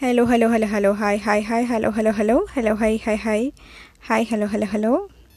Hello, hello, hello, hello, hi, hi, hi, hello, hello, hello, hello, hi, hi, hi, hi, hello, hello, hello.